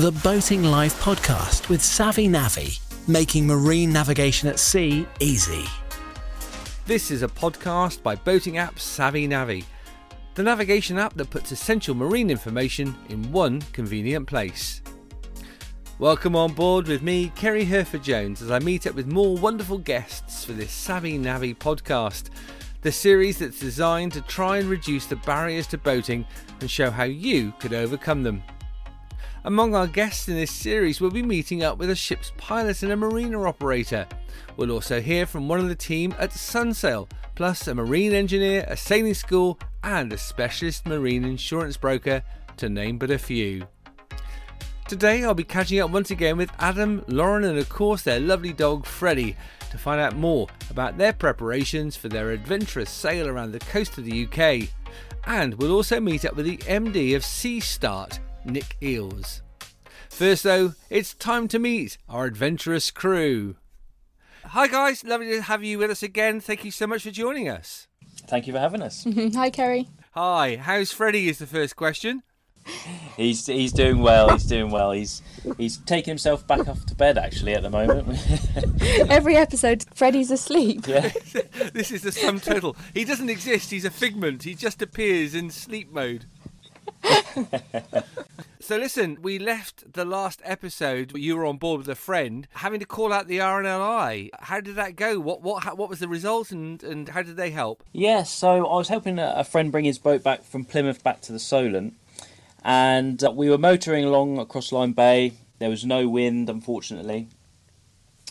the Boating Life podcast with Savvy Navvy, making marine navigation at sea easy. This is a podcast by boating app Savvy Navvy, the navigation app that puts essential marine information in one convenient place. Welcome on board with me, Kerry Herford Jones, as I meet up with more wonderful guests for this Savvy Navvy podcast, the series that's designed to try and reduce the barriers to boating and show how you could overcome them. Among our guests in this series, we'll be meeting up with a ship's pilot and a marina operator. We'll also hear from one of the team at Sunsail, plus a marine engineer, a sailing school, and a specialist marine insurance broker, to name but a few. Today, I'll be catching up once again with Adam, Lauren, and of course their lovely dog Freddie to find out more about their preparations for their adventurous sail around the coast of the UK. And we'll also meet up with the MD of Sea Start, Nick Eels. First, though, it's time to meet our adventurous crew. Hi, guys. Lovely to have you with us again. Thank you so much for joining us. Thank you for having us. Hi, Kerry. Hi. How's Freddie? Is the first question. He's he's doing well. He's doing well. He's he's taking himself back off to bed actually at the moment. Every episode, Freddie's asleep. yeah. this is the sum total. He doesn't exist. He's a figment. He just appears in sleep mode. so listen, we left the last episode. You were on board with a friend, having to call out the RNLI. How did that go? What what what was the result, and and how did they help? Yeah. So I was helping a a friend bring his boat back from Plymouth back to the Solent, and uh, we were motoring along across Lyme Bay. There was no wind, unfortunately.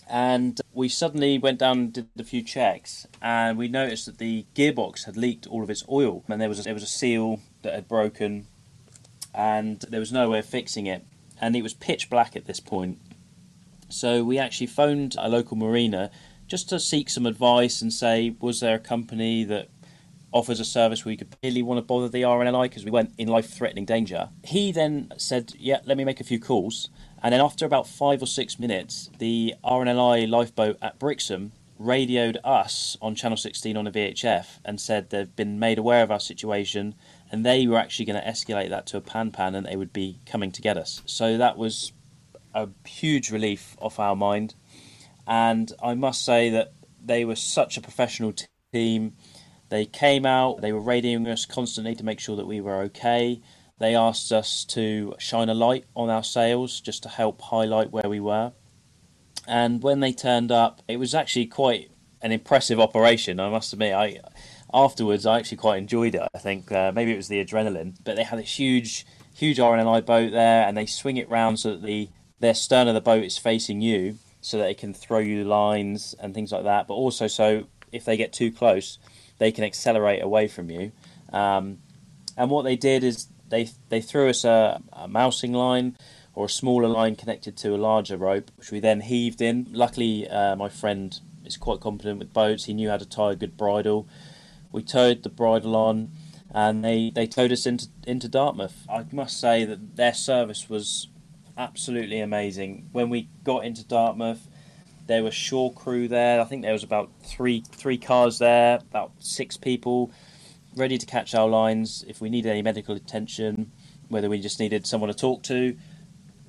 And we suddenly went down and did a few checks, and we noticed that the gearbox had leaked all of its oil, and there was a, there was a seal that had broken, and there was no way of fixing it, and it was pitch black at this point. So we actually phoned a local marina just to seek some advice and say, was there a company that offers a service where you could really want to bother the RNLI because we went in life-threatening danger. He then said, "Yeah, let me make a few calls." And then after about five or six minutes, the RNLI lifeboat at Brixham radioed us on Channel 16 on a VHF and said they've been made aware of our situation and they were actually going to escalate that to a pan pan and they would be coming to get us. So that was a huge relief off our mind. And I must say that they were such a professional t- team. They came out, they were radioing us constantly to make sure that we were okay. They asked us to shine a light on our sails just to help highlight where we were. And when they turned up, it was actually quite an impressive operation. I must admit, I afterwards I actually quite enjoyed it. I think uh, maybe it was the adrenaline, but they had this huge, huge RNLI boat there, and they swing it round so that the their stern of the boat is facing you, so that they can throw you lines and things like that. But also, so if they get too close, they can accelerate away from you. Um, and what they did is they they threw us a, a mousing line or a smaller line connected to a larger rope, which we then heaved in. Luckily, uh, my friend is quite competent with boats. He knew how to tie a good bridle. We towed the bridle on, and they, they towed us into into Dartmouth. I must say that their service was absolutely amazing. When we got into Dartmouth, there was shore crew there. I think there was about three three cars there, about six people ready to catch our lines if we needed any medical attention, whether we just needed someone to talk to.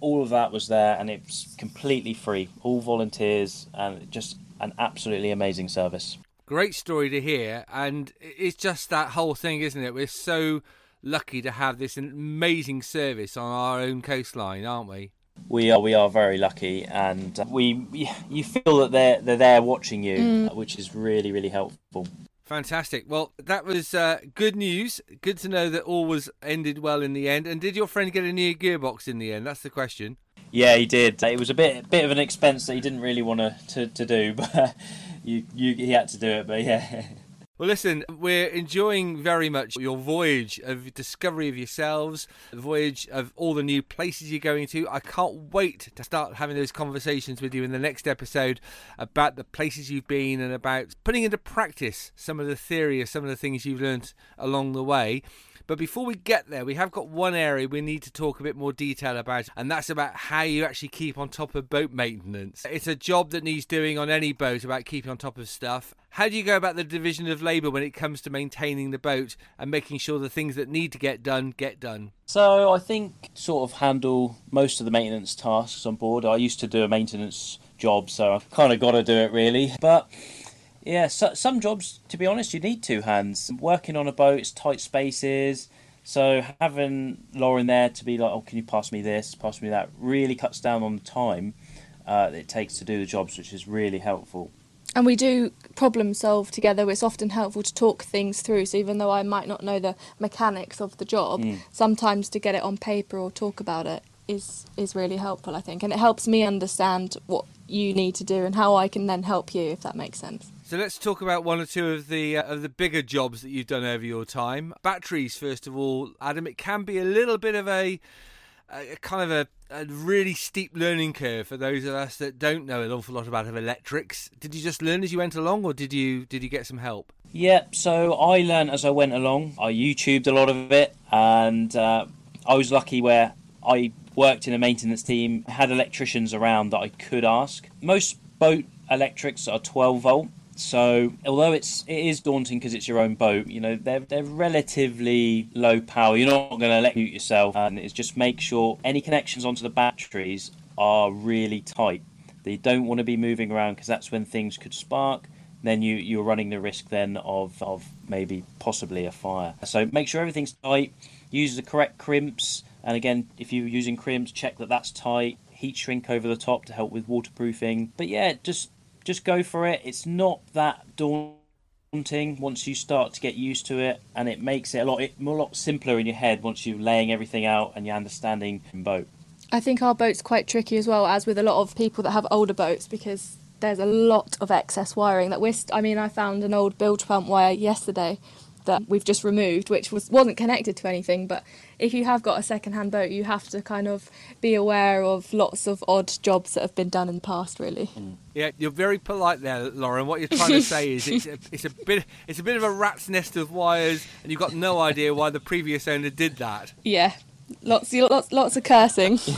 All of that was there, and it was completely free. All volunteers, and just an absolutely amazing service. Great story to hear, and it's just that whole thing, isn't it? We're so lucky to have this amazing service on our own coastline, aren't we? We are we are very lucky, and uh, we you feel that they're they're there watching you, which is really really helpful. Fantastic. Well, that was uh, good news. Good to know that all was ended well in the end. And did your friend get a new gearbox in the end? That's the question. Yeah, he did. It was a bit bit of an expense that he didn't really want to, to, to do, but you, you he had to do it. But yeah. Well, listen, we're enjoying very much your voyage of discovery of yourselves, the voyage of all the new places you're going to. I can't wait to start having those conversations with you in the next episode about the places you've been and about putting into practice some of the theory of some of the things you've learned along the way. But before we get there, we have got one area we need to talk a bit more detail about, and that's about how you actually keep on top of boat maintenance. It's a job that needs doing on any boat about keeping on top of stuff. How do you go about the division of labour when it comes to maintaining the boat and making sure the things that need to get done get done? So I think sort of handle most of the maintenance tasks on board. I used to do a maintenance job, so I've kind of got to do it really. But yeah, so, some jobs, to be honest, you need two hands. Working on a boat, it's tight spaces. So having Lauren there to be like, oh, can you pass me this, pass me that, really cuts down on the time uh, it takes to do the jobs, which is really helpful. And we do problem solve together. It's often helpful to talk things through. So even though I might not know the mechanics of the job, Mm. sometimes to get it on paper or talk about it is is really helpful. I think, and it helps me understand what you need to do and how I can then help you, if that makes sense. So let's talk about one or two of the uh, of the bigger jobs that you've done over your time. Batteries, first of all, Adam. It can be a little bit of a, a kind of a, a really steep learning curve for those of us that don't know an awful lot about electrics. Did you just learn as you went along, or did you did you get some help? Yeah, so I learned as I went along. I YouTubed a lot of it, and uh, I was lucky where I worked in a maintenance team, had electricians around that I could ask. Most boat electrics are 12 volt, so although it's it is daunting because it's your own boat, you know they're they're relatively low power. You're not going to electrocute yourself, and it's just make sure any connections onto the batteries are really tight. They don't want to be moving around because that's when things could spark then you you're running the risk then of of maybe possibly a fire. So make sure everything's tight. Use the correct crimps, and again, if you're using crimps, check that that's tight. Heat shrink over the top to help with waterproofing. But yeah, just just go for it. It's not that daunting once you start to get used to it, and it makes it a lot it, a lot simpler in your head once you're laying everything out and you're understanding in boat. I think our boat's quite tricky as well, as with a lot of people that have older boats, because there's a lot of excess wiring that we're. St- I mean, I found an old bilge pump wire yesterday that we've just removed, which was wasn't connected to anything. But if you have got a second-hand boat, you have to kind of be aware of lots of odd jobs that have been done in the past. Really, mm. Yeah, you're very polite there, Lauren. What you're trying to say is it's a, it's a bit it's a bit of a rat's nest of wires, and you've got no idea why the previous owner did that. yeah, lots, lots, lots of cursing.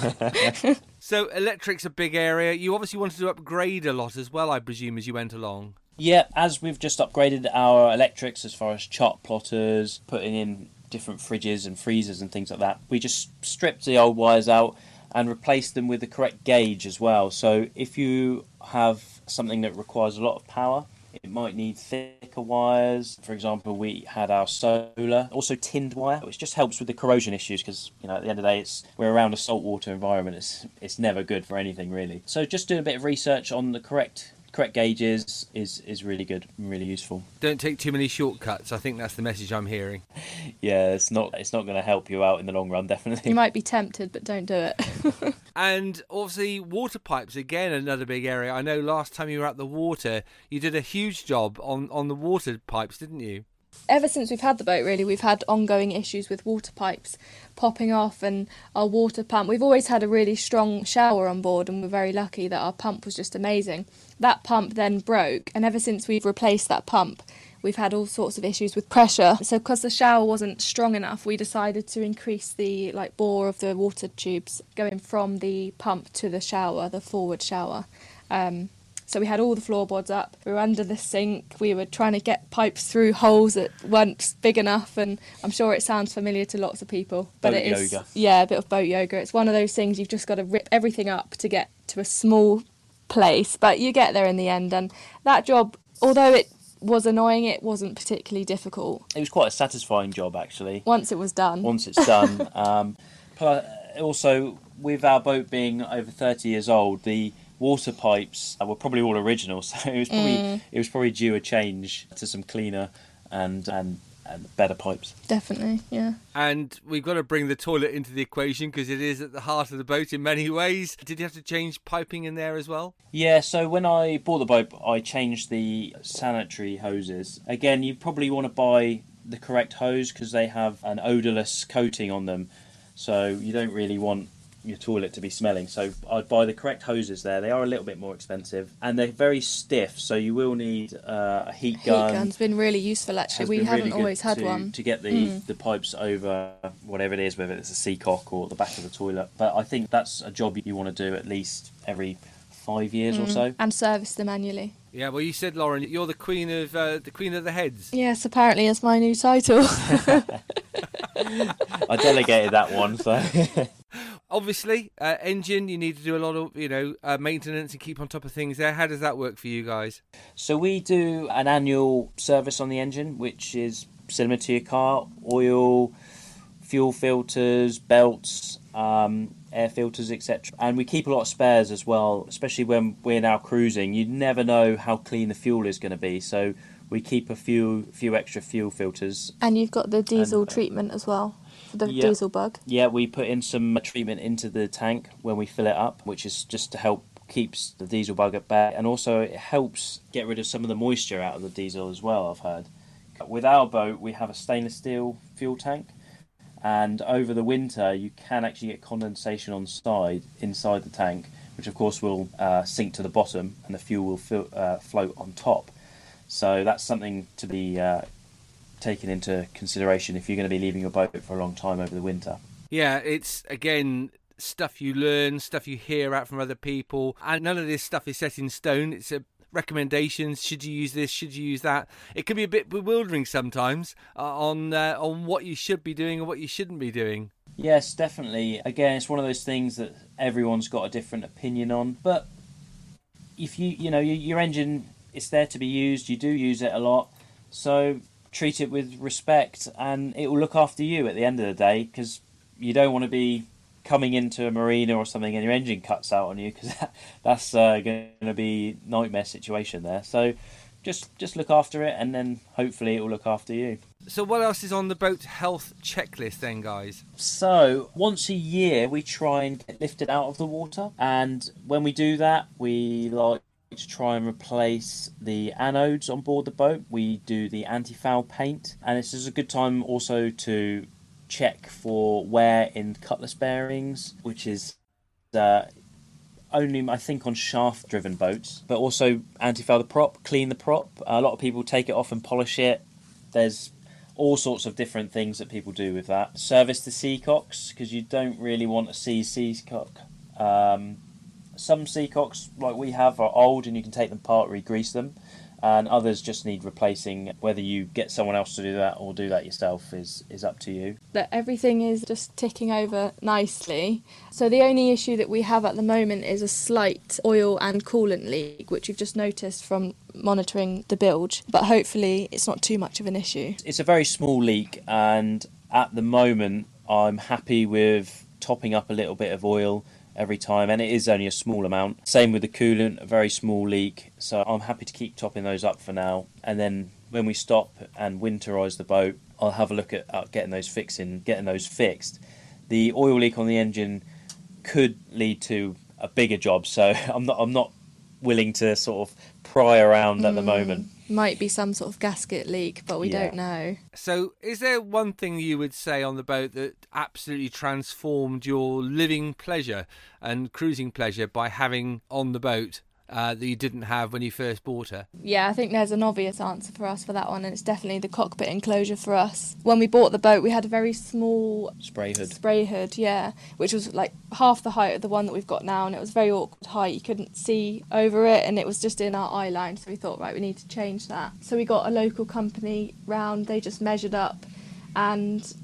So electric's a big area. You obviously wanted to upgrade a lot as well, I presume, as you went along. Yeah, as we've just upgraded our electrics as far as chart plotters, putting in different fridges and freezers and things like that, we just stripped the old wires out and replaced them with the correct gauge as well. So if you have something that requires a lot of power, it might need thicker wires. For example, we had our solar, also tinned wire, which just helps with the corrosion issues because you know at the end of the day, it's we're around a saltwater environment. It's it's never good for anything really. So just do a bit of research on the correct correct gauges is is really good and really useful. Don't take too many shortcuts. I think that's the message I'm hearing. Yeah, it's not it's not going to help you out in the long run, definitely. you might be tempted, but don't do it. And obviously, water pipes again, another big area. I know last time you were at the water, you did a huge job on on the water pipes, didn't you? Ever since we've had the boat, really, we've had ongoing issues with water pipes popping off and our water pump. We've always had a really strong shower on board, and we're very lucky that our pump was just amazing. That pump then broke, and ever since we've replaced that pump, we've had all sorts of issues with pressure. So, because the shower wasn't strong enough, we decided to increase the like bore of the water tubes going from the pump to the shower, the forward shower. Um, so we had all the floorboards up. We were under the sink. We were trying to get pipes through holes that weren't big enough, and I'm sure it sounds familiar to lots of people. But Boat it is, yoga. yeah, a bit of boat yoga. It's one of those things you've just got to rip everything up to get to a small place, but you get there in the end. And that job, although it was annoying, it wasn't particularly difficult It was quite a satisfying job actually. once it was done. once it's done. um, also, with our boat being over thirty years old, the water pipes were probably all original, so it was probably mm. it was probably due a change to some cleaner and and, and better pipes. Definitely, yeah. And we've got to bring the toilet into the equation because it is at the heart of the boat in many ways. Did you have to change piping in there as well? Yeah, so when I bought the boat, I changed the sanitary hoses. Again, you probably want to buy the correct hose because they have an odorless coating on them, so you don't really want your toilet to be smelling. So I'd buy the correct hoses there. They are a little bit more expensive and they're very stiff, so you will need uh, a heat gun. Heat gun. gun's been really useful actually. We haven't really always had to, one. to get the, the pipes over whatever it is, whether it's a seacock or the back of the toilet. But I think that's a job you want to do at least every five years or so. and service them annually. Yeah, well, you said, Lauren, you're the queen of uh, the queen of the heads. Yes, apparently it's my new title. I delegated that one, so Obviously, uh, engine, you need to do a lot of you know uh, maintenance and keep on top of things. There, how does that work for you guys? so we do an annual service on the engine, which is similar to your car: oil, fuel filters, belts, um, air filters, etc. And we keep a lot of spares as well, especially when we're now cruising. You never know how clean the fuel is going to be, so we keep a few few extra fuel filters and you've got the diesel And- treatment as well for the Yeah. diesel bug. Yeah, we put in some treatment into the tank when we fill it up, which is just to help keeps the diesel bug at bay, and also it helps get rid of some of the moisture out of the diesel as well. I've heard. With our boat, we have a stainless steel fuel tank, and over the winter, you can actually get condensation on side inside the tank, which of course will uh, sink to the bottom, and the fuel will fil- uh, float on top. So that's something to be uh, taken into consideration if you're going to be leaving your boat for a long time over the winter. Yeah, it's again stuff you learn, stuff you hear out from other people, and none of this stuff is set in stone. It's a recommendations. Should you use this? Should you use that? It can be a bit bewildering sometimes uh, on uh, on what you should be doing and what you shouldn't be doing. Yes, definitely. Again, it's one of those things that everyone's got a different opinion on. But if you, you know, your, your engine, it's there to be used. You do use it a lot, so treat it with respect, and it will look after you at the end of the day. Because you don't want to be coming into a marina or something and your engine cuts out on you, because that, that's uh, going to be nightmare situation there. So just just look after it, and then hopefully it will look after you. So, what else is on the boat health checklist then, guys? So, once a year, we try and get lifted out of the water. And when we do that, we like to try and replace the anodes on board the boat. We do the anti foul paint. And this is a good time also to check for wear in cutless bearings, which is. Uh, only I think on shaft driven boats, but also anti foul the prop, clean the prop. A lot of people take it off and polish it. There's all sorts of different things that people do with that. Service the seacocks because you don't really want a sea seacock. Um, some seacocks, like we have, are old and you can take them apart, re-grease them, and others just need replacing. Whether you get someone else to do that or do that yourself is is up to you. that everything is just ticking over nicely. So the only issue that we have at the moment is a slight oil and coolant leak, which we've just noticed from monitoring the bilge. But hopefully it's not too much of an issue. It's a very small leak, and at the moment, I'm happy with topping up a little bit of oil every time, and it is only a small amount. Same with the coolant, a very small leak, so I'm happy to keep topping those up for now. And then when we stop and winterize the boat, I'll have a look at uh, getting those fixing, getting those fixed. The oil leak on the engine could lead to a bigger job, so I'm not I'm not willing to sort of pry around at the moment. Might be some sort of gasket leak, but we Yeah. don't know. So, is there one thing you would say on the boat that absolutely transformed your living pleasure and cruising pleasure by having on the boat uh, that you didn't have when you first bought her? Yeah, I think there's an obvious answer for us for that one, and it's definitely the cockpit enclosure for us. When we bought the boat, we had a very small Spray hood. spray hood, yeah, which was like half the height of the one that we've got now, and it was very awkward height. You couldn't see over it, and it was just in our eye line. So we thought, right, we need to change that. So we got a local company round. They just measured up, and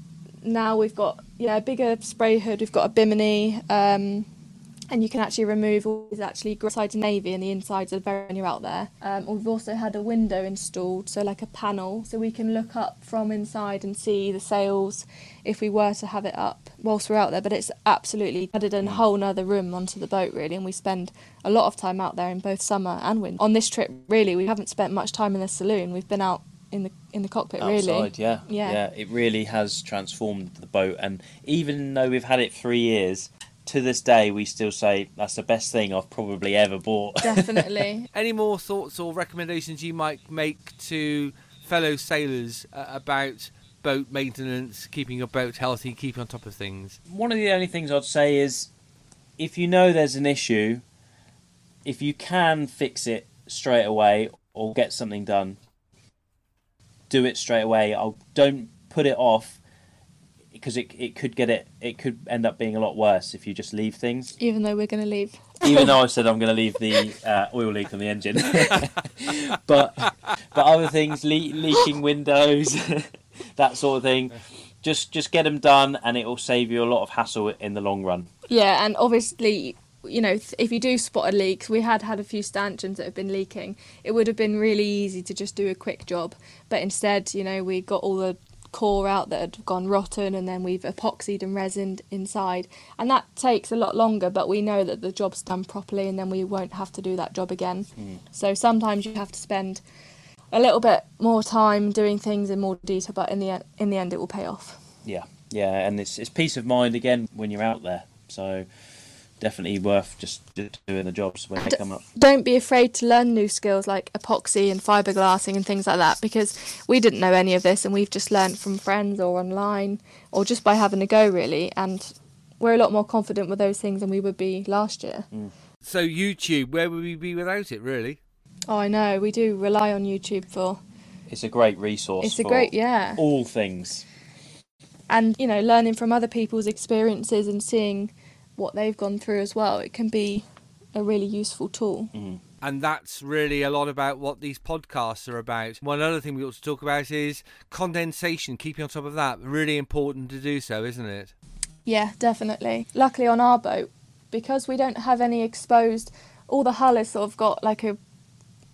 now we've got yeah a bigger spray hood. We've got a bimini. Um, and you can actually remove all these actually sides of navy and the insides are very when you're out there. Um, we've also had a window installed, so like a panel, so we can look up from inside and see the sails if we were to have it up whilst we're out there. But it's absolutely added a whole nother room onto the boat really, and we spend a lot of time out there in both summer and winter. On this trip, really, we haven't spent much time in the saloon. We've been out in the in the cockpit really. outside. Yeah, Yeah. It really has transformed the boat, and even though we've had it three years, to this day we still say that's the best thing I've probably ever bought. Definitely. Any more thoughts or recommendations you might make to fellow sailors uh, about boat maintenance, keeping your boat healthy, keeping on top of things? One of the only things I'd say is, if you know there's an issue, if you can fix it straight away or get something done, do it straight away. I'll don't put it off because it it could get it it could end up being a lot worse if you just leave things. Even though we're going to leave. even though I said I'm going to leave the uh, oil leak on the engine. but but other things, le- leaking windows, that sort of thing. Just just get them done, and it will save you a lot of hassle in the long run. Yeah, and obviously, you know, if you do spot a leak, we had had a few stanchions that have been leaking. It would have been really easy to just do a quick job, but instead, you know, we got all the core out that had gone rotten, and then we've epoxied and resined inside, and that takes a lot longer. But we know that the job's done properly, and then we won't have to do that job again. Mm. So sometimes you have to spend a little bit more time doing things in more detail, but in the e- in the end, it will pay off. Yeah, yeah, and it's it's peace of mind again when you're out there. So definitely worth just doing the jobs when they D- come up. don't be afraid to learn new skills like epoxy and fiberglassing and things like that because we didn't know any of this and we've just learned from friends or online or just by having a go really and we're a lot more confident with those things than we would be last year. Mm. So YouTube, where would we be without it? Really? Oh, I know. We do rely on YouTube for It's a great resource. it's a for great yeah. all things. And you know, learning from other people's experiences and seeing what they've gone through as well. It can be a really useful tool. Mm-hmm. And that's really a lot about what these podcasts are about. One other thing we ought to talk about is condensation, keeping on top of that. Really important to do so, isn't it? Yeah, definitely. Luckily on our boat, because we don't have any exposed, all the hull has sort of got like a,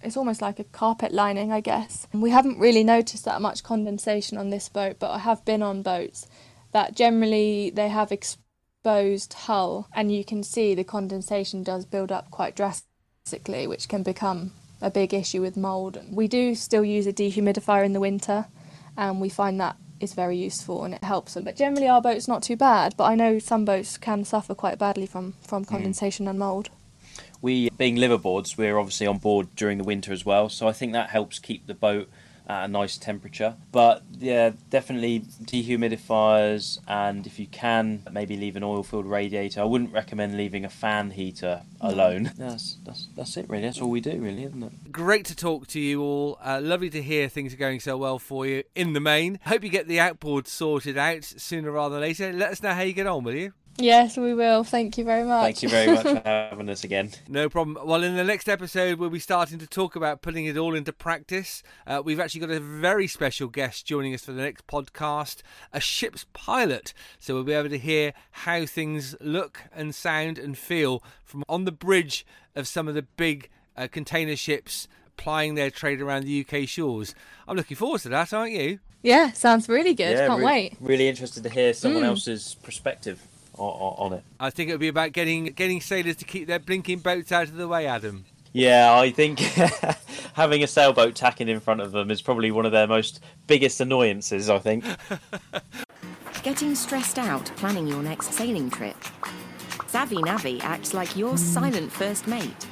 it's almost like a carpet lining, I guess. We haven't really noticed that much condensation on this boat, but I have been on boats that generally they have exposed hull, and you can see the condensation does build up quite drastically, which can become a big issue with mould. We do still use a dehumidifier in the winter, and we find that is very useful and it helps them. But generally, our boat's not too bad. But I know some boats can suffer quite badly from from hmm. condensation and mould. We, being liveaboards, we're obviously on board during the winter as well, so I think that helps keep the boat at a nice temperature. But yeah, definitely dehumidifiers, and if you can, maybe leave an oil-filled radiator. I wouldn't recommend leaving a fan heater alone. That's that's that's it really. That's all we do really, isn't it? Great to talk to you all. Uh, lovely to hear things are going so well for you in the main. Hope you get the outboard sorted out sooner rather than later. Let us know how you get on, will you? Yes, we will. Thank you very much. Thank you very much for having us again. No problem. Well, in the next episode, we'll be starting to talk about putting it all into practice. Uh, we've actually got a very special guest joining us for the next podcast, a ship's pilot. So we'll be able to hear how things look and sound and feel from on the bridge of some of the big uh, container ships plying their trade around the UK shores. I'm looking forward to that, aren't you? Yeah, sounds really good. Can't re- wait. Really interested to hear someone Mm. else's perspective on, on it. I think it'll be about getting getting sailors to keep their blinking boats out of the way, Adam. Yeah, I think having a sailboat tacking in front of them is probably one of their most biggest annoyances. I think. Getting stressed out planning your next sailing trip? Savvy Navvy acts like your silent first mate,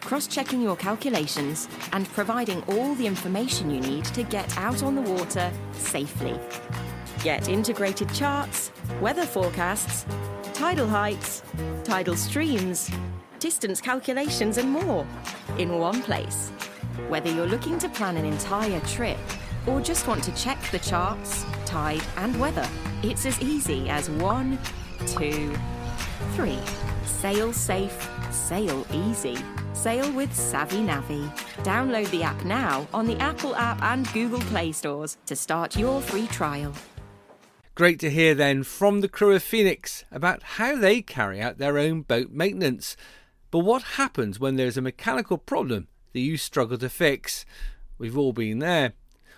cross checking your calculations and providing all the information you need to get out on the water safely. Get integrated charts, weather forecasts, tidal heights, tidal streams, distance calculations, and more in one place. Whether you're looking to plan an entire trip or just want to check the charts, tide, and weather, it's as easy as one, two, three. Sail safe, sail easy. Sail with Savvy Navvy. Download the app now on the Apple app and Google Play stores to start your free trial. Great to hear then from the crew of Phoenix about how they carry out their own boat maintenance. But what happens when there's a mechanical problem that you struggle to fix? We've all been there.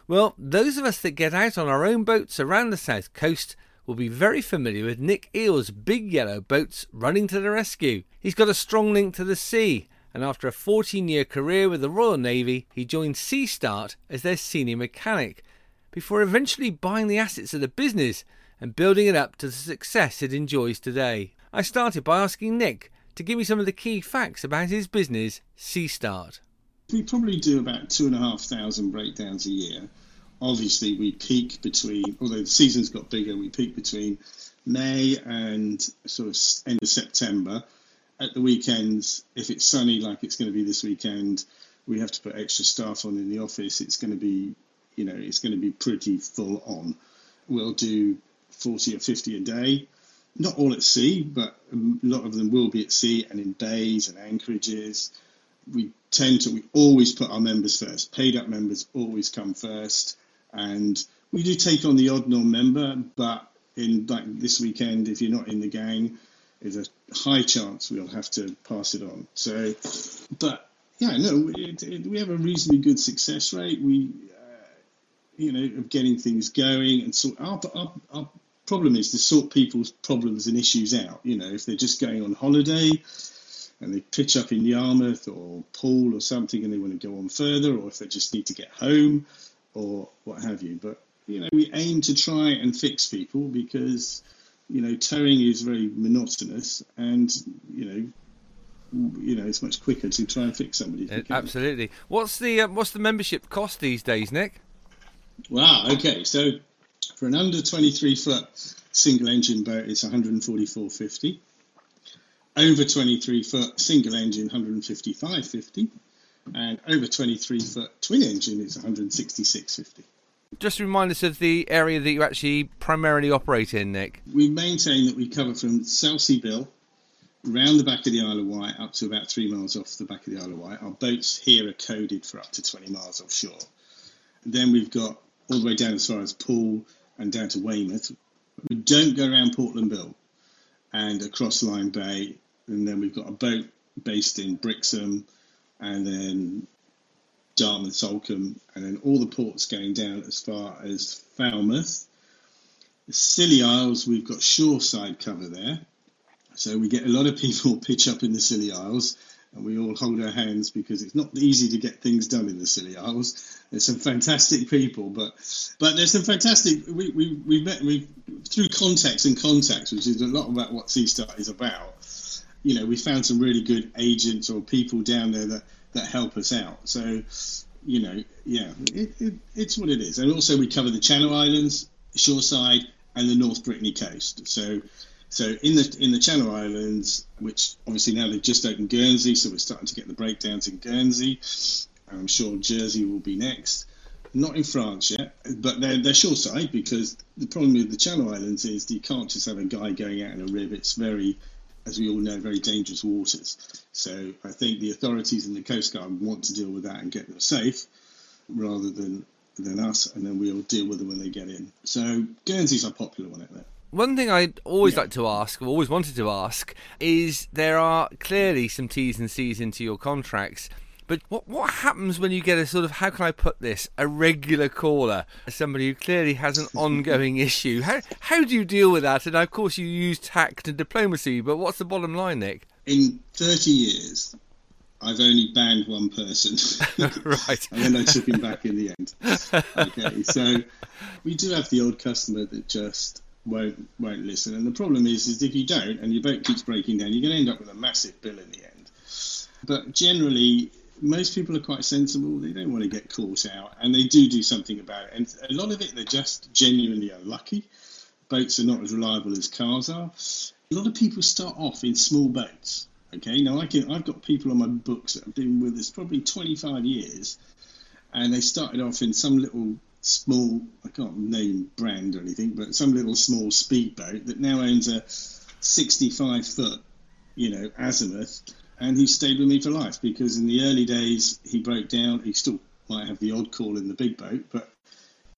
Well, those of us that get out on our own boats around the south coast will be very familiar with Nick Eel's big yellow boats running to the rescue. He's got a strong link to the sea, and after a 14 year career with the Royal Navy, he joined Sea Start as their senior mechanic before eventually buying the assets of the business and building it up to the success it enjoys today. I started by asking Nick to give me some of the key facts about his business, Sea Start. We probably do about two and a half thousand breakdowns a year. Obviously, we peak between, although the season's got bigger, we peak between May and sort of end of September. At the weekends, if it's sunny like it's going to be this weekend, we have to put extra staff on in the office. It's going to be, you know, it's going to be pretty full on. We'll do 40 or 50 a day. not all at sea, but a lot of them will be at sea and in bays and anchorages. We tend to, we always put our members first. Paid up members always come first. And we do take on the odd non member, but in like this weekend, if you're not in the gang, there's a high chance we'll have to pass it on. So, but yeah, no, it, it, we have a reasonably good success rate. We, you know, of getting things going and sort. Our, our, our problem is to sort people's problems and issues out. You know, if they're just going on holiday and they pitch up in Yarmouth or Poole or something and they want to go on further, or if they just need to get home or what have you. But you know, we aim to try and fix people because you know towing is very monotonous, and you know. You know, it's much quicker to try and fix somebody. Absolutely. What's the uh, what's the membership cost these days, Nick? Wow. Okay. So for an under 23 foot single engine boat, it's 144.50. Over 23 foot single engine, 155.50, and over 23 foot twin engine, it's 166.50. Just remind us of the area that you actually primarily operate in, Nick. We maintain that we cover from Selsey Bill round the back of the Isle of Wight up to about three miles off the back of the Isle of Wight. Our boats here are coded for up to 20 miles offshore. And then we've got all the way down as far as Poole and down to Weymouth. We don't go around Portland Bill and across Lyme Bay. And then we've got a boat based in Brixham and then Dartmouth, Salcombe, and then all the ports going down as far as Falmouth. The Scilly Isles, we've got shoreside cover there. So we get a lot of people pitch up in the Scilly Isles and we all hold our hands because it's not easy to get things done in the Scilly Isles. There's some fantastic people, but but there's some fantastic. We we we met we through contacts and contacts, which is a lot about what Seastart is about. You know, we found some really good agents or people down there that that help us out. So, you know, yeah, it, it, it's what it is. And also, we cover the Channel Islands, shoreside, and the North Brittany coast. So so in the in the Channel Islands, which obviously now they've just opened Guernsey, so we're starting to get the breakdowns in Guernsey. I'm sure Jersey will be next. Not in France yet, but they're they're because the problem with the Channel Islands is you can't just have a guy going out in a rib. It's very, as we all know, very dangerous waters. So I think the authorities and the Coast Guard want to deal with that and get them safe, rather than than us, and then we'll deal with them when they get in. So Guernsey's our popular one out there. One thing I'd always yeah. like to ask, I've always wanted to ask, is there are clearly some T's and C's into your contracts. But what what happens when you get a sort of how can I put this a regular caller, somebody who clearly has an ongoing issue? How how do you deal with that? And of course you use tact and diplomacy, but what's the bottom line, Nick? In thirty years, I've only banned one person. right. and then I took him back in the end. Okay, so we do have the old customer that just won't won't listen. And the problem is, is if you don't, and your boat keeps breaking down, you're going to end up with a massive bill in the end. But generally, most people are quite sensible. They don't want to get caught out, and they do do something about it. And a lot of it, they're just genuinely unlucky. Boats are not as reliable as cars are. A lot of people start off in small boats. Okay, now I can, I've got people on my books that have been with us probably 25 years, and they started off in some little small, I can't name brand or anything, but some little small speedboat that now owns a 65 foot, you know, Azimut, and he stayed with me for life because in the early days he broke down. He still might have the odd call in the big boat, but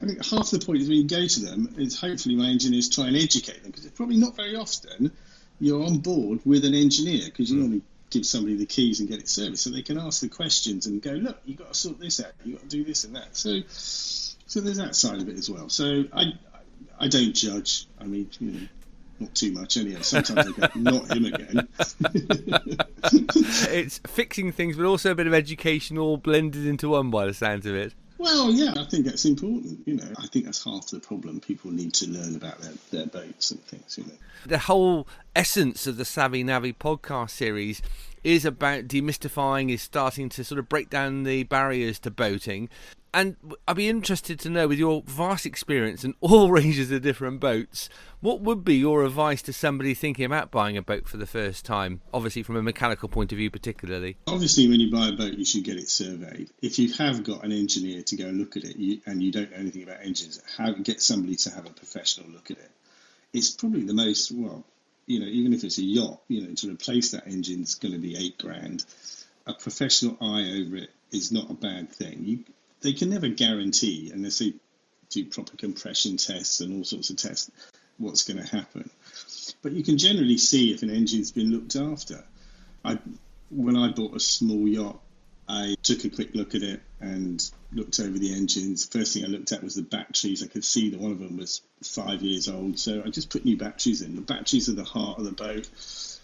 I think half the point is when you go to them is hopefully my engineers try and educate them because it's probably not very often you're on board with an engineer because you hmm. normally give somebody the keys and get it serviced so they can ask the questions and go, look, you've got to sort this out, you've got to do this and that. So so there's that side of it as well. So I, I don't judge. I mean, you know, not too much anyway. Sometimes I go, not him again. it's fixing things, but also a bit of education all blended into one by the sounds of it. Well, yeah, I think that's important. You know, I think that's half the problem. People need to learn about their, their boats and things. You know, the whole essence of the Savvy Navvy podcast series is about demystifying, is starting to sort of break down the barriers to boating. And I'd be interested to know, with your vast experience in all ranges of different boats, what would be your advice to somebody thinking about buying a boat for the first time? Obviously, from a mechanical point of view, particularly. Obviously, when you buy a boat, you should get it surveyed. If you have got an engineer to go and look at it, you, and you don't know anything about engines, have, get somebody to have a professional look at it. It's probably the most well you know, even if it's a yacht, you know, to replace that engine is going to be eight grand. A professional eye over it is not a bad thing. You, they can never guarantee, unless they do proper compression tests and all sorts of tests, what's going to happen. But you can generally see if an engine's been looked after. I, when I bought a small yacht, I took a quick look at it and looked over the engines. First thing I looked at was the batteries. I could see that one of them was five years old, so I just put new batteries in. The batteries are the heart of the boat.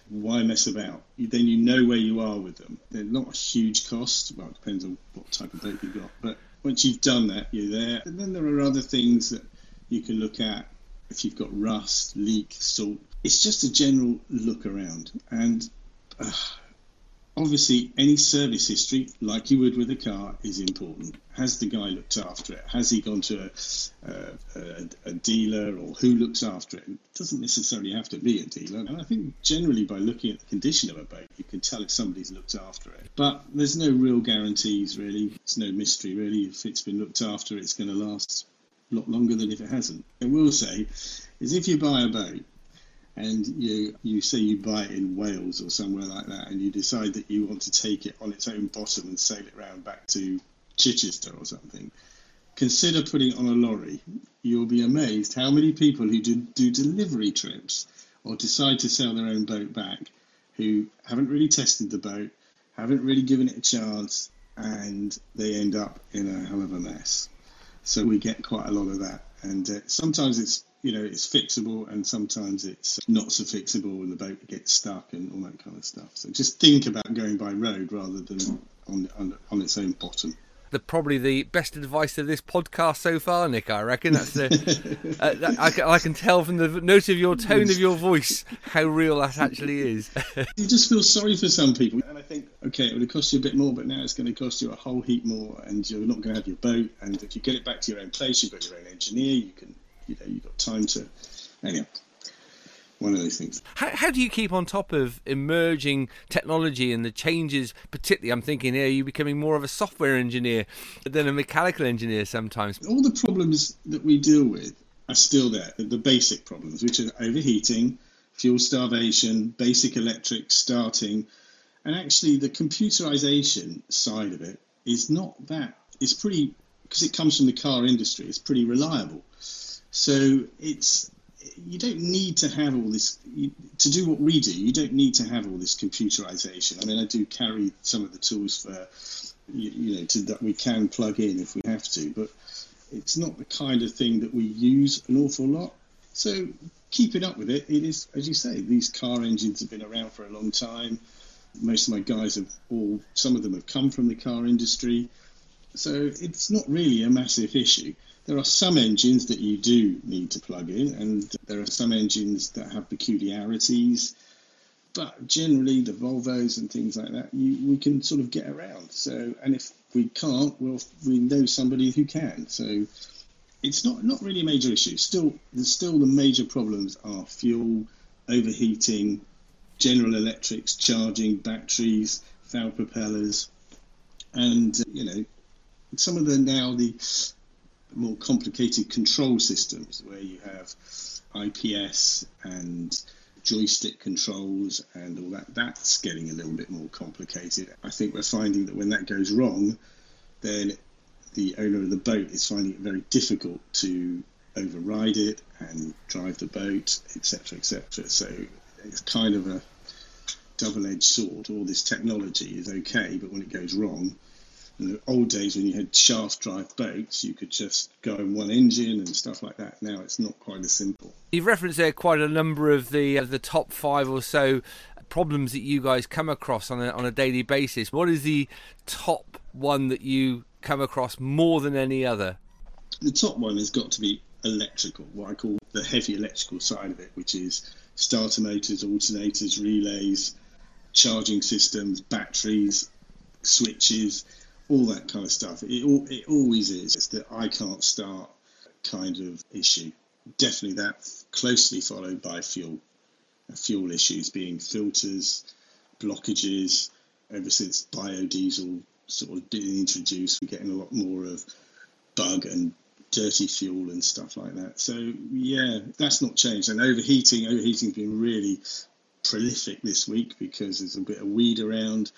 Why mess about? Then you know where you are with them. They're not a huge cost. Well, it depends on what type of boat you've got. But once you've done that, you're there. And then there are other things that you can look at if you've got rust, leak, salt. It's just a general look around. And uh, obviously any service history like you would with a car is important. Has the guy looked after it? Has he gone to a, a, a, dealer or who looks after it? It doesn't necessarily have to be a dealer. And i think generally by looking at the condition of a boat you can tell if somebody's looked after it. But there's no real guarantees really. It's no mystery really. If it's been looked after it's going to last a lot longer than if it hasn't. I will say is if you buy a boat and you you say you buy it in Wales or somewhere like that, and you decide that you want to take it on its own bottom and sail it round back to Chichester or something, consider putting it on a lorry. You'll be amazed how many people who do, do delivery trips or decide to sell their own boat back who haven't really tested the boat, haven't really given it a chance, and they end up in a hell of a mess. So we get quite a lot of that, and uh, sometimes it's you know it's fixable and sometimes it's not so fixable and the boat gets stuck and all that kind of stuff. So just think about going by road rather than on on, on its own bottom the probably the best advice of this podcast so far, Nick. I reckon that's the. uh, I, can, I can tell from the note of your tone of your voice how real that actually is. you just feel sorry for some people, and I think, okay, it would have cost you a bit more, but now it's going to cost you a whole heap more, and you're not going to have your boat. And if you get it back to your own place, you've got your own engineer. You can you know you've got time to anyway one of those things. How, how do you keep on top of emerging technology and the changes? Particularly, I'm thinking here, you're becoming more of a software engineer than a mechanical engineer sometimes. All the problems that we deal with are still there. The basic problems, which are overheating, fuel starvation, basic electric starting, and actually the computerization side of it is not that. It's pretty because it comes from the car industry. It's pretty reliable. So it's you don't need to have all this you, to do what we do. You don't need to have all this computerization. I mean, I do carry some of the tools for you, you know to, that we can plug in if we have to, but it's not the kind of thing that we use an awful lot. So keeping up with it, it is as you say. These car engines have been around for a long time. Most of my guys have all. Some of them have come from the car industry, so it's not really a massive issue. There are some engines that you do need to plug in, and there are some engines that have peculiarities. But generally, the Volvos and things like that, you, we can sort of get around. So, and if we can't, well, we know somebody who can. So, it's not not really a major issue. Still, still the major problems are fuel, overheating, General Electrics, charging, batteries, foul propellers, and you know some of the now the more complicated control systems where you have IPS and joystick controls and all that, that's getting a little bit more complicated. I think we're finding that when that goes wrong, then the owner of the boat is finding it very difficult to override it and drive the boat, etc., etc. So it's kind of a double-edged sword. All this technology is okay, but when it goes wrong, in the old days when you had shaft drive boats, you could just go in one engine and stuff like that. Now it's not quite as simple. You've referenced there quite a number of the uh, the top five or so problems that you guys come across on a, on a daily basis. What is the top one that you come across more than any other? The top one has got to be electrical, what I call the heavy electrical side of it, which is starter motors, alternators, relays, charging systems, batteries, switches all that kind of stuff. It, it always is. It's the I can't start kind of issue. Definitely that closely followed by fuel. Uh, fuel issues being filters, blockages. Ever since biodiesel sort of being introduced, we're getting a lot more of bug and dirty fuel and stuff like that. So yeah, that's not changed. And overheating, overheating's been really prolific this week because there's a bit of weed around,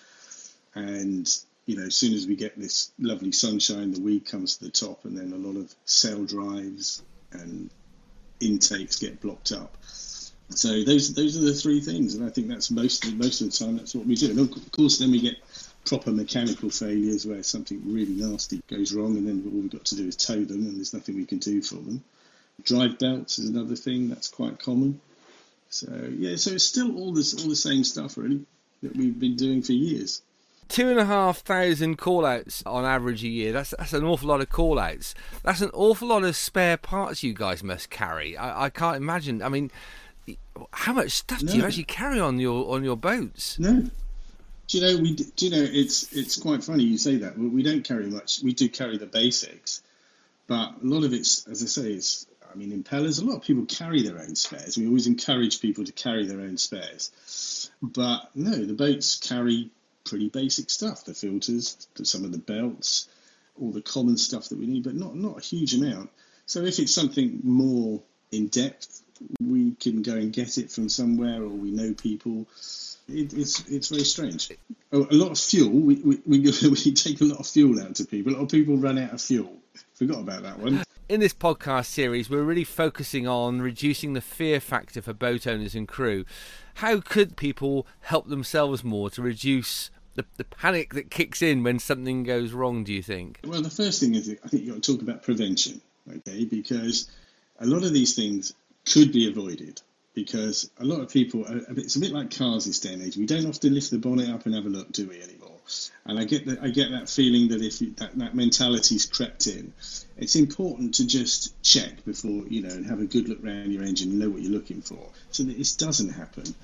and you know, as soon as we get this lovely sunshine, the weed comes to the top, and then a lot of sail drives and intakes get blocked up. So those those are the three things, and I think that's most of, most of the time that's what we do. And of course, then we get proper mechanical failures where something really nasty goes wrong, and then all we've got to do is tow them, and there's nothing we can do for them. Drive belts is another thing that's quite common. So yeah, so it's still all this all the same stuff really that we've been doing for years. Two and a half thousand call outs on average a year. That's that's an awful lot of call outs. That's an awful lot of spare parts you guys must carry. I, I can't imagine. I mean, how much stuff no. do you actually carry on your on your boats? No. Do you know we? Do you know it's it's quite funny you say that. We don't carry much. We do carry the basics, but a lot of it's, as I say, it's. I mean, impellers. A lot of people carry their own spares. We always encourage people to carry their own spares, but no, the boats carry pretty basic stuff. The filters, some of the belts, all the common stuff that we need, but not not a huge amount. So if it's something more in depth, we can go and get it from somewhere, or we know people. It, it's it's very strange. Oh, a lot of fuel. We, we, we, we take a lot of fuel out to people. A lot of people run out of fuel. Forgot about that one. In this podcast series, we're really focusing on reducing the fear factor for boat owners and crew. How could people help themselves more to reduce the, the panic that kicks in when something goes wrong, do you think? Well, the first thing is I think you've got to talk about prevention, okay? Because a lot of these things could be avoided because a lot of people, it's a bit like cars this day and age. We don't often lift the bonnet up and have a look, do we? And I get that, I get that feeling that if you, that, that mentality's crept in, it's important to just check before, you know, and have a good look around your engine and know what you're looking for so that this doesn't happen.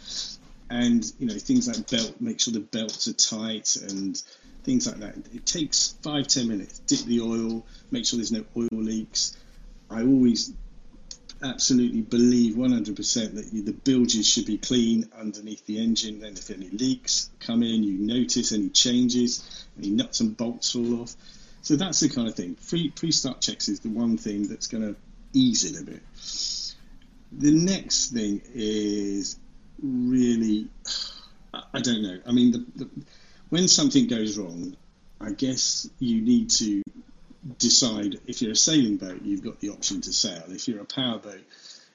And, you know, things like belt, make sure the belts are tight and things like that. It takes five, ten minutes. Dip the oil, make sure there's no oil leaks. I always absolutely believe 100% that you, the bilges should be clean underneath the engine. Then, if any leaks come in, you notice any changes, any nuts and bolts fall off. So that's the kind of thing. Pre pre start checks is the one thing that's going to ease it a bit. The next thing is really, I don't know. I mean, the, the, when something goes wrong, I guess you need to decide if you're a sailing boat, you've got the option to sail. If you're a power boat,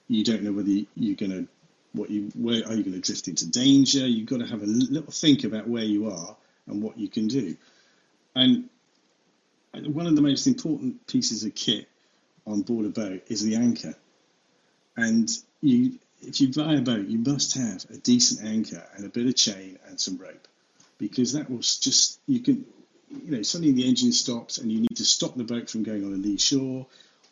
you don't know whether you're going to what you where are you going to drift into danger. You've got to have a little think about where you are and what you can do. And one of the most important pieces of kit on board a boat is the anchor. And you, if you buy a boat, you must have a decent anchor and a bit of chain and some rope, because that will just you can you know, suddenly the engine stops and you need to stop the boat from going on a lee shore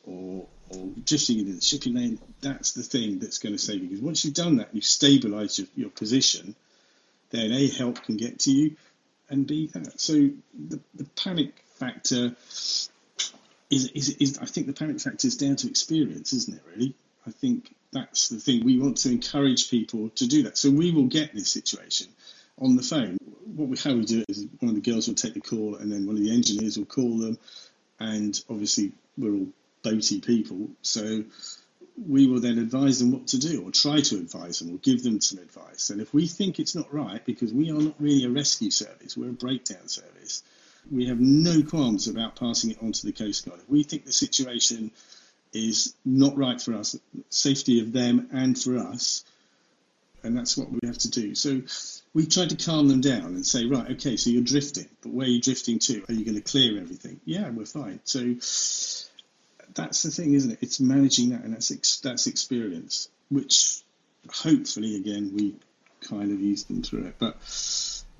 or, or drifting into the shipping lane, that's the thing that's going to save you. Because once you've done that, you've stabilised your, your position, then A, help can get to you, and B, that. So the, the panic factor is, is, is, I think the panic factor is down to experience, isn't it, really? I think that's the thing. We want to encourage people to do that. So we will get this situation on the phone. What we, how we do it is one of the girls will take the call, and then one of the engineers will call them, and obviously we're all boaty people, so we will then advise them what to do, or try to advise them, or give them some advice. And if we think it's not right, because we are not really a rescue service, we're a breakdown service, we have no qualms about passing it on to the Coast Guard. If we think the situation is not right for us, safety of them and for us, and that's what we have to do. So we tried to calm them down and say, right, okay, so you're drifting, but where are you drifting to? Are you going to clear everything? Yeah, we're fine. So that's the thing, isn't it? It's managing that, and that's ex- that's experience, which hopefully, again, we kind of ease them through it. But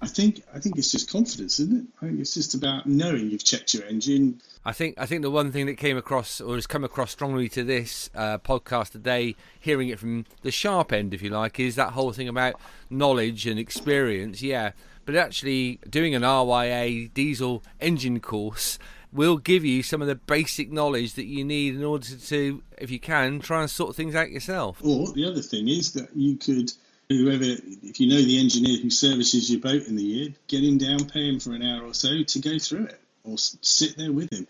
I think I think it's just confidence, isn't it? I think it's just about knowing you've checked your engine. I think I think the one thing that came across or has come across strongly to this uh, podcast today, hearing it from the sharp end, if you like, is that whole thing about knowledge and experience. Yeah, but actually doing an RYA diesel engine course will give you some of the basic knowledge that you need in order to, if you can, try and sort things out yourself. Or the other thing is that you could whoever, if you know the engineer who services your boat in the year, get him down, pay him for an hour or so to go through it, or sit there with him.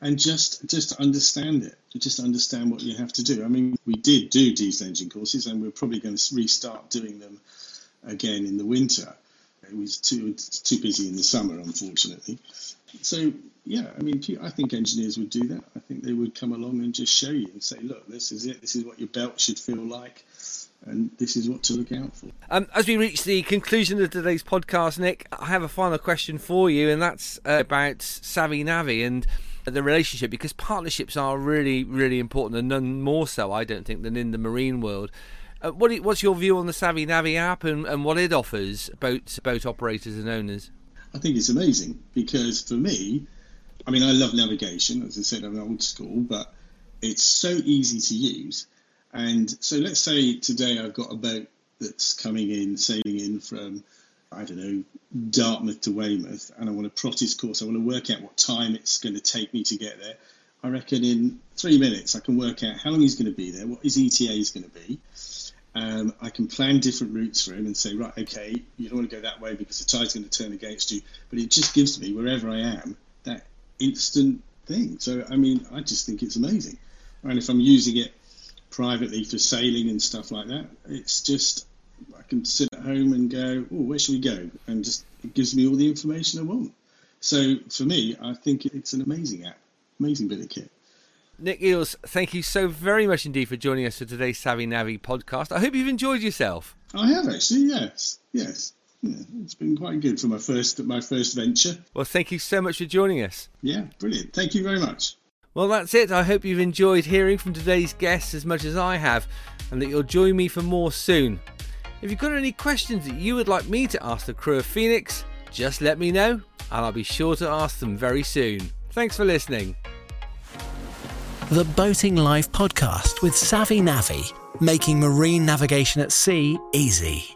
and just just understand it, just understand what you have to do. I mean, we did do diesel engine courses, and we're probably going to restart doing them again in the winter. It was too too busy in the summer, unfortunately. So yeah, I mean, I think engineers would do that. I think they would come along and just show you and say, look, this is it. This is what your belt should feel like and this is what to look out for. Um, as we reach the conclusion of today's podcast, Nick, I have a final question for you, and that's uh, about Savvy Navvy and the relationship because partnerships are really, really important, and none more so, I don't think, than in the marine world. Uh, what what's your view on the Savvy Navvy app and, and what it offers boat boat operators and owners? I think it's amazing because for me, I mean, I love navigation. As I said, I'm old school, but it's so easy to use and so let's say today I've got a boat that's coming in, sailing in from, I don't know, Dartmouth to Weymouth, and I want to plot its course. I want to work out what time it's going to take me to get there. I reckon in three minutes I can work out how long he's going to be there, what his ETA is going to be. Um, I can plan different routes for him and say, right, okay, you don't want to go that way because the tide's going to turn against you. But it just gives me, wherever I am, that instant thing. So, I mean, I just think it's amazing. And if I'm using it privately for sailing and stuff like that. It's just I can sit at home and go, oh, where should we go? And just it gives me all the information I want. So for me, I think it's an amazing app, amazing bit of kit. Nick Eels, thank you so very much indeed for joining us for today's Savvy Navvy podcast. I hope you've enjoyed yourself. I have actually, yes, yes. Yeah, it's been quite good for my first my first venture. Well, thank you so much for joining us. Yeah, brilliant. Thank you very much. Well, that's it. I hope you've enjoyed hearing from today's guests as much as I have, and that you'll join me for more soon. If you've got any questions that you would like me to ask the crew of Phoenix, just let me know, and I'll be sure to ask them very soon. Thanks for listening. The Boating Life podcast with Savvy Navvy, making marine navigation at sea easy.